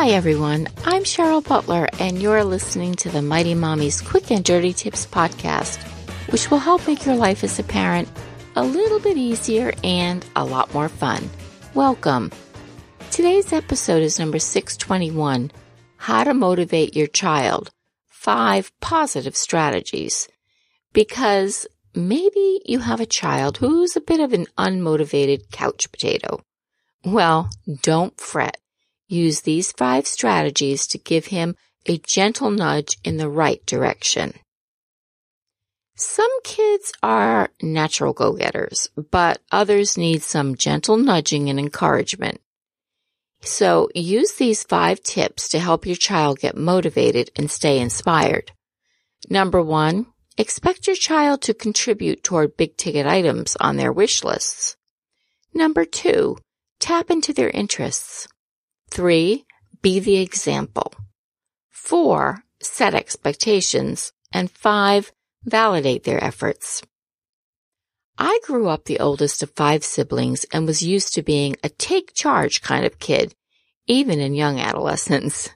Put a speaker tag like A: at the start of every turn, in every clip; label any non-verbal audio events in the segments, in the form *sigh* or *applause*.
A: Hi, everyone. I'm Cheryl Butler, and you're listening to the Mighty Mommy's Quick and Dirty Tips podcast, which will help make your life as a parent a little bit easier and a lot more fun. Welcome. Today's episode is number 621 How to Motivate Your Child Five Positive Strategies. Because maybe you have a child who's a bit of an unmotivated couch potato. Well, don't fret. Use these five strategies to give him a gentle nudge in the right direction. Some kids are natural go-getters, but others need some gentle nudging and encouragement. So use these five tips to help your child get motivated and stay inspired. Number one, expect your child to contribute toward big ticket items on their wish lists. Number two, tap into their interests. Three, be the example. Four, set expectations. And five, validate their efforts. I grew up the oldest of five siblings and was used to being a take charge kind of kid, even in young adolescence.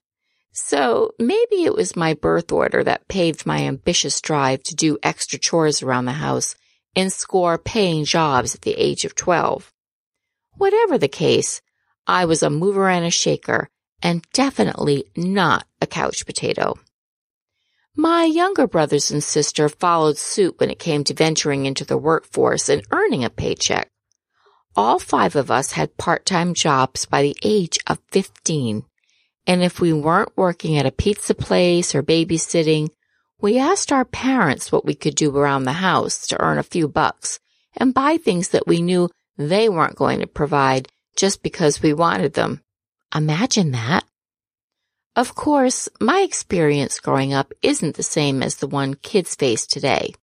A: So maybe it was my birth order that paved my ambitious drive to do extra chores around the house and score paying jobs at the age of 12. Whatever the case, I was a mover and a shaker and definitely not a couch potato. My younger brothers and sister followed suit when it came to venturing into the workforce and earning a paycheck. All five of us had part-time jobs by the age of 15. And if we weren't working at a pizza place or babysitting, we asked our parents what we could do around the house to earn a few bucks and buy things that we knew they weren't going to provide just because we wanted them. Imagine that. Of course, my experience growing up isn't the same as the one kids face today.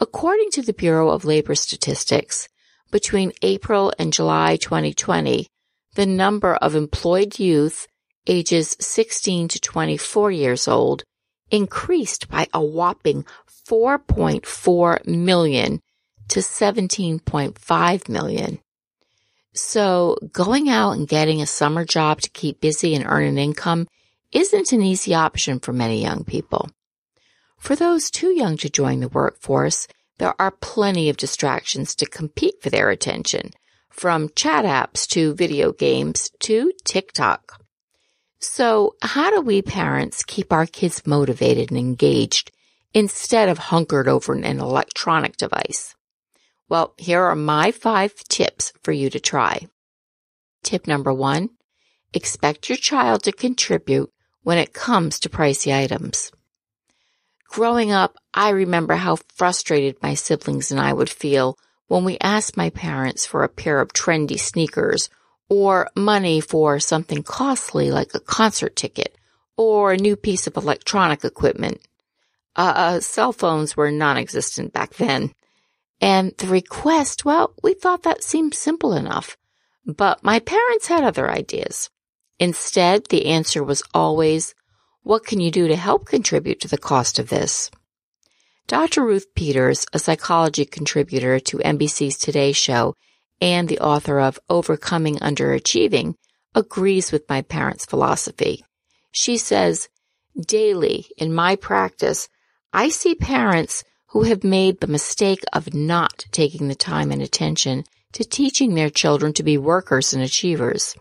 A: According to the Bureau of Labor Statistics, between April and July 2020, the number of employed youth ages 16 to 24 years old increased by a whopping 4.4 million to 17.5 million. So going out and getting a summer job to keep busy and earn an income isn't an easy option for many young people. For those too young to join the workforce, there are plenty of distractions to compete for their attention, from chat apps to video games to TikTok. So how do we parents keep our kids motivated and engaged instead of hunkered over an electronic device? Well, here are my five tips for you to try. Tip number one, expect your child to contribute when it comes to pricey items. Growing up, I remember how frustrated my siblings and I would feel when we asked my parents for a pair of trendy sneakers or money for something costly like a concert ticket or a new piece of electronic equipment. Uh, uh cell phones were non-existent back then. And the request, well, we thought that seemed simple enough. But my parents had other ideas. Instead, the answer was always, what can you do to help contribute to the cost of this? Dr. Ruth Peters, a psychology contributor to NBC's Today Show and the author of Overcoming Underachieving, agrees with my parents' philosophy. She says, Daily in my practice, I see parents who have made the mistake of not taking the time and attention to teaching their children to be workers and achievers.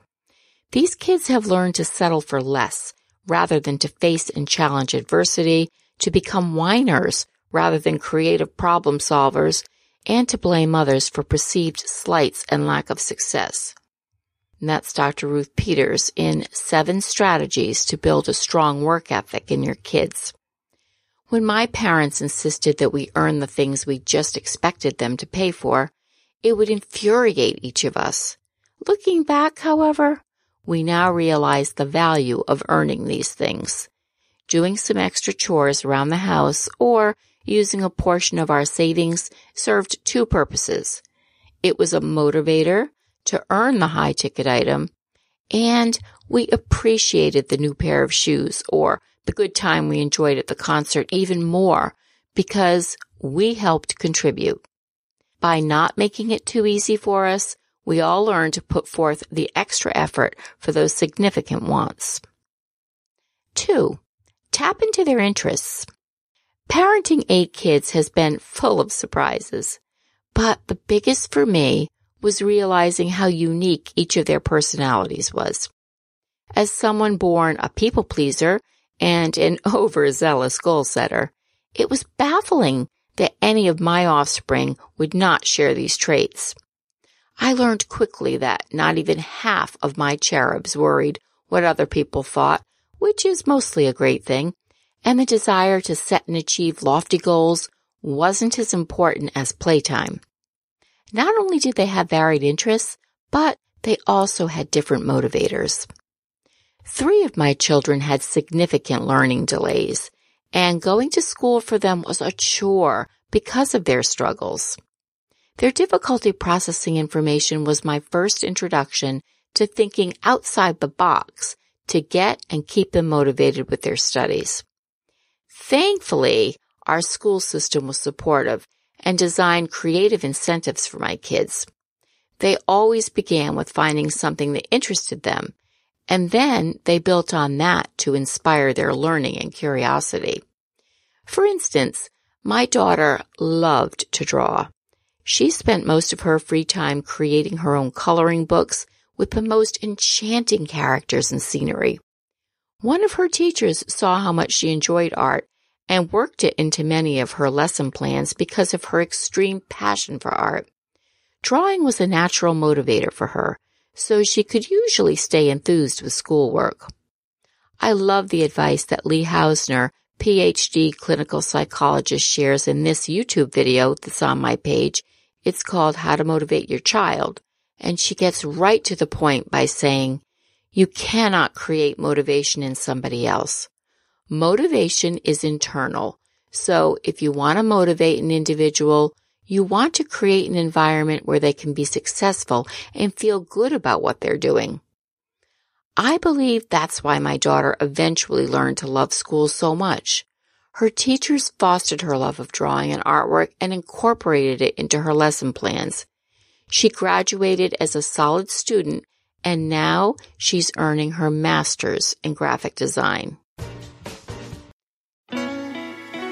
A: These kids have learned to settle for less rather than to face and challenge adversity, to become whiners rather than creative problem solvers, and to blame others for perceived slights and lack of success. And that's Dr. Ruth Peters in Seven Strategies to Build a Strong Work Ethic in Your Kids. When my parents insisted that we earn the things we just expected them to pay for, it would infuriate each of us. Looking back, however, we now realize the value of earning these things. Doing some extra chores around the house or using a portion of our savings served two purposes. It was a motivator to earn the high ticket item and we appreciated the new pair of shoes or the good time we enjoyed at the concert even more because we helped contribute. By not making it too easy for us, we all learn to put forth the extra effort for those significant wants. Two, tap into their interests. Parenting eight kids has been full of surprises, but the biggest for me was realizing how unique each of their personalities was. As someone born a people pleaser and an *laughs* overzealous goal setter, it was baffling that any of my offspring would not share these traits. I learned quickly that not even half of my cherubs worried what other people thought, which is mostly a great thing, and the desire to set and achieve lofty goals wasn't as important as playtime. Not only did they have varied interests, but they also had different motivators. Three of my children had significant learning delays, and going to school for them was a chore because of their struggles. Their difficulty processing information was my first introduction to thinking outside the box to get and keep them motivated with their studies. Thankfully, our school system was supportive and designed creative incentives for my kids. They always began with finding something that interested them, and then they built on that to inspire their learning and curiosity. For instance, my daughter loved to draw. She spent most of her free time creating her own coloring books with the most enchanting characters and scenery. One of her teachers saw how much she enjoyed art and worked it into many of her lesson plans because of her extreme passion for art. Drawing was a natural motivator for her, so she could usually stay enthused with schoolwork. I love the advice that Lee Hausner, PhD clinical psychologist, shares in this YouTube video that's on my page it's called How to Motivate Your Child. And she gets right to the point by saying, you cannot create motivation in somebody else. Motivation is internal. So if you want to motivate an individual, you want to create an environment where they can be successful and feel good about what they're doing. I believe that's why my daughter eventually learned to love school so much. Her teachers fostered her love of drawing and artwork and incorporated it into her lesson plans. She graduated as a solid student and now she's earning her master's in graphic design.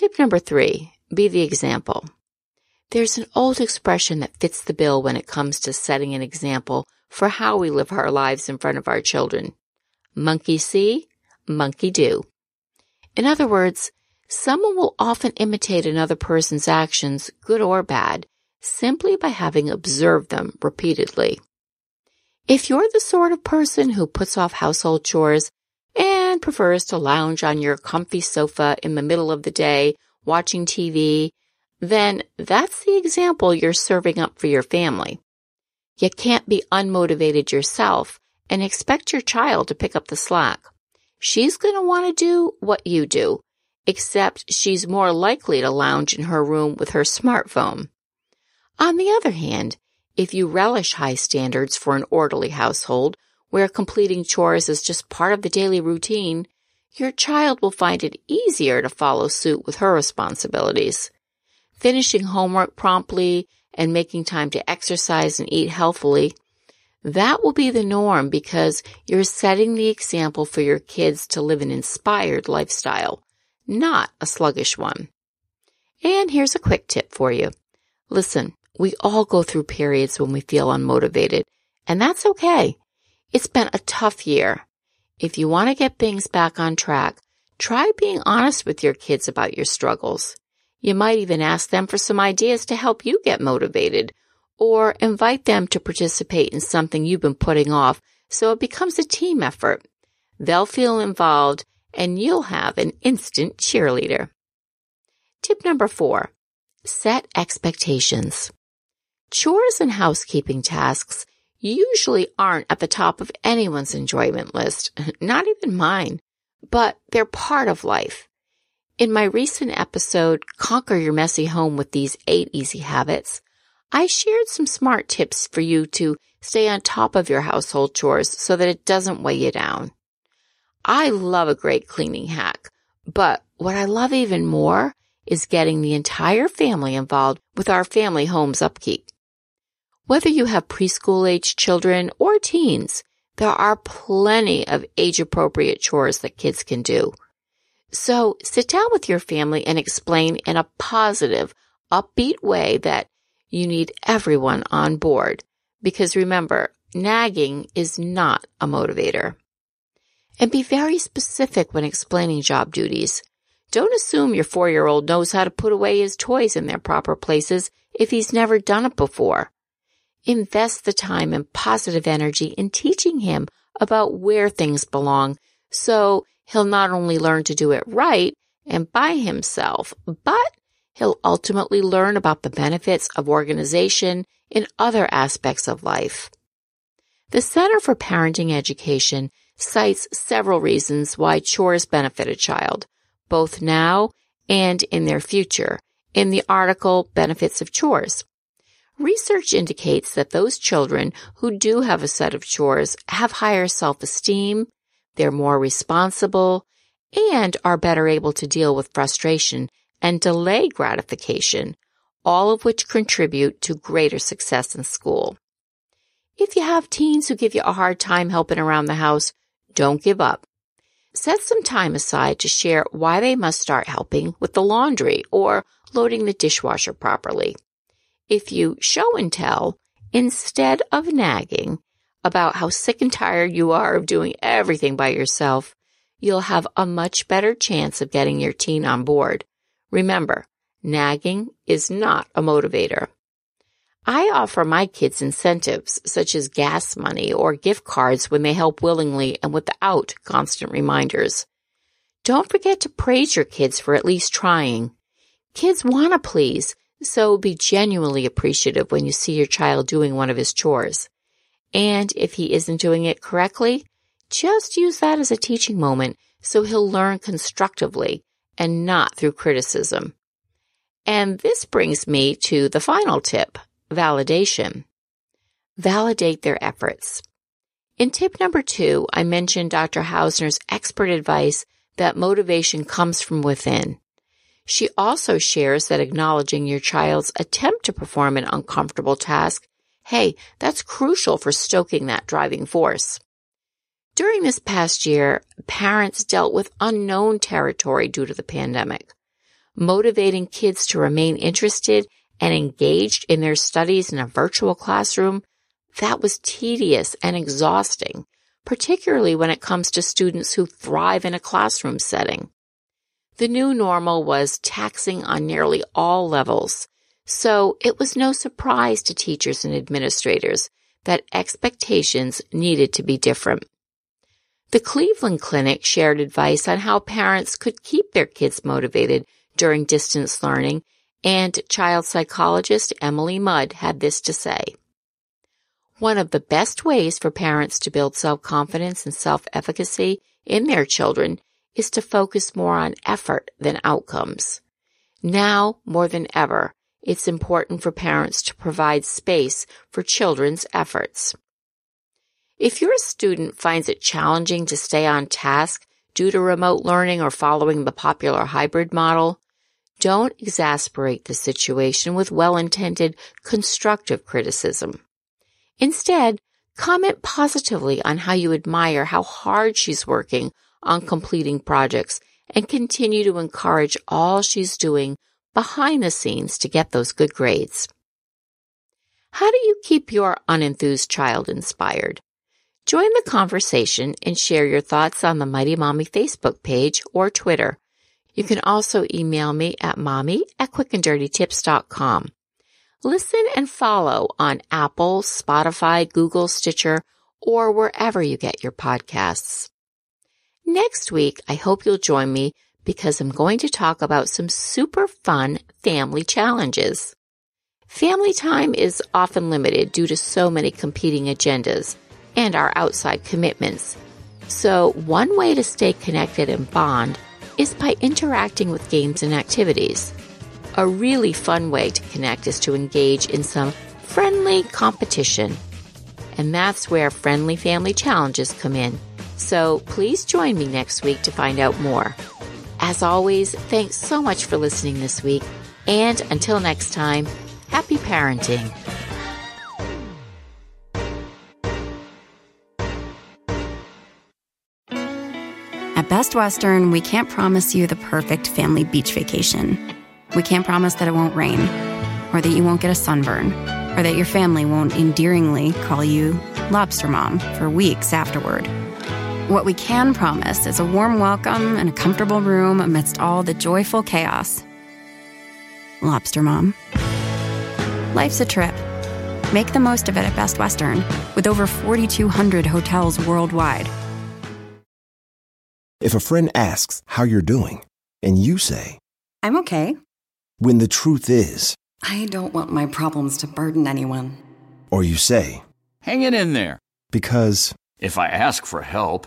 A: Tip number three be the example. There's an old expression that fits the bill when it comes to setting an example for how we live our lives in front of our children. Monkey see, monkey do. In other words, someone will often imitate another person's actions, good or bad, simply by having observed them repeatedly. If you're the sort of person who puts off household chores and prefers to lounge on your comfy sofa in the middle of the day watching TV, then that's the example you're serving up for your family. You can't be unmotivated yourself and expect your child to pick up the slack. She's going to want to do what you do, except she's more likely to lounge in her room with her smartphone. On the other hand, if you relish high standards for an orderly household where completing chores is just part of the daily routine, your child will find it easier to follow suit with her responsibilities. Finishing homework promptly and making time to exercise and eat healthfully, that will be the norm because you're setting the example for your kids to live an inspired lifestyle, not a sluggish one. And here's a quick tip for you. Listen, we all go through periods when we feel unmotivated, and that's okay. It's been a tough year. If you want to get things back on track, try being honest with your kids about your struggles. You might even ask them for some ideas to help you get motivated or invite them to participate in something you've been putting off so it becomes a team effort. They'll feel involved and you'll have an instant cheerleader. Tip number four, set expectations. Chores and housekeeping tasks usually aren't at the top of anyone's enjoyment list, *laughs* not even mine, but they're part of life. In my recent episode, Conquer Your Messy Home with These Eight Easy Habits, I shared some smart tips for you to stay on top of your household chores so that it doesn't weigh you down. I love a great cleaning hack, but what I love even more is getting the entire family involved with our family home's upkeep. Whether you have preschool age children or teens, there are plenty of age appropriate chores that kids can do. So sit down with your family and explain in a positive, upbeat way that you need everyone on board. Because remember, nagging is not a motivator. And be very specific when explaining job duties. Don't assume your four year old knows how to put away his toys in their proper places if he's never done it before. Invest the time and positive energy in teaching him about where things belong so he'll not only learn to do it right and by himself, but he'll ultimately learn about the benefits of organization in other aspects of life. The Center for Parenting Education cites several reasons why chores benefit a child, both now and in their future, in the article Benefits of Chores. Research indicates that those children who do have a set of chores have higher self-esteem, they're more responsible, and are better able to deal with frustration and delay gratification, all of which contribute to greater success in school. If you have teens who give you a hard time helping around the house, don't give up. Set some time aside to share why they must start helping with the laundry or loading the dishwasher properly if you show and tell instead of nagging about how sick and tired you are of doing everything by yourself, you'll have a much better chance of getting your teen on board. Remember, nagging is not a motivator. I offer my kids incentives such as gas money or gift cards when they help willingly and without constant reminders. Don't forget to praise your kids for at least trying. Kids want to please, so be genuinely appreciative when you see your child doing one of his chores. And if he isn't doing it correctly, just use that as a teaching moment so he'll learn constructively and not through criticism. And this brings me to the final tip, validation. Validate their efforts. In tip number two, I mentioned Dr. Hausner's expert advice that motivation comes from within. She also shares that acknowledging your child's attempt to perform an uncomfortable task, hey, that's crucial for stoking that driving force. During this past year, parents dealt with unknown territory due to the pandemic. Motivating kids to remain interested and engaged in their studies in a virtual classroom, that was tedious and exhausting, particularly when it comes to students who thrive in a classroom setting. The new normal was taxing on nearly all levels, so it was no surprise to teachers and administrators that expectations needed to be different. The Cleveland Clinic shared advice on how parents could keep their kids motivated during distance learning, and child psychologist Emily Mudd had this to say. One of the best ways for parents to build self-confidence and self-efficacy in their children is to focus more on effort than outcomes. Now, more than ever, it's important for parents to provide space for children's efforts. If your student finds it challenging to stay on task due to remote learning or following the popular hybrid model, don't exasperate the situation with well-intended constructive criticism. Instead, comment positively on how you admire how hard she's working on completing projects and continue to encourage all she's doing behind the scenes to get those good grades. How do you keep your unenthused child inspired? Join the conversation and share your thoughts on the Mighty Mommy Facebook page or Twitter. You can also email me at mommy at quickanddirtytips.com. Listen and follow on Apple, Spotify, Google, Stitcher, or wherever you get your podcasts. Next week, I hope you'll join me because I'm going to talk about some super fun family challenges. Family time is often limited due to so many competing agendas and our outside commitments. So one way to stay connected and bond is by interacting with games and activities. A really fun way to connect is to engage in some friendly competition. And that's where friendly family challenges come in. So please join me next week to find out more. As always, thanks so much for listening this week. And until next time, happy parenting.
B: At Best Western, we can't promise you the perfect family beach vacation. We can't promise that it won't rain, or that you won't get a sunburn, or that your family won't endearingly call you Lobster Mom for weeks afterward. What we can promise is a warm welcome and a comfortable room amidst all the joyful chaos. Lobster Mom. Life's a trip. Make the most of it at Best Western, with over 4,200 hotels worldwide.
C: If a friend asks how you're doing, and you say,
D: I'm okay,
C: when the truth is,
D: I don't want my problems to burden anyone.
C: or you say,
E: Hang it in there.
C: because,
E: If I ask for help,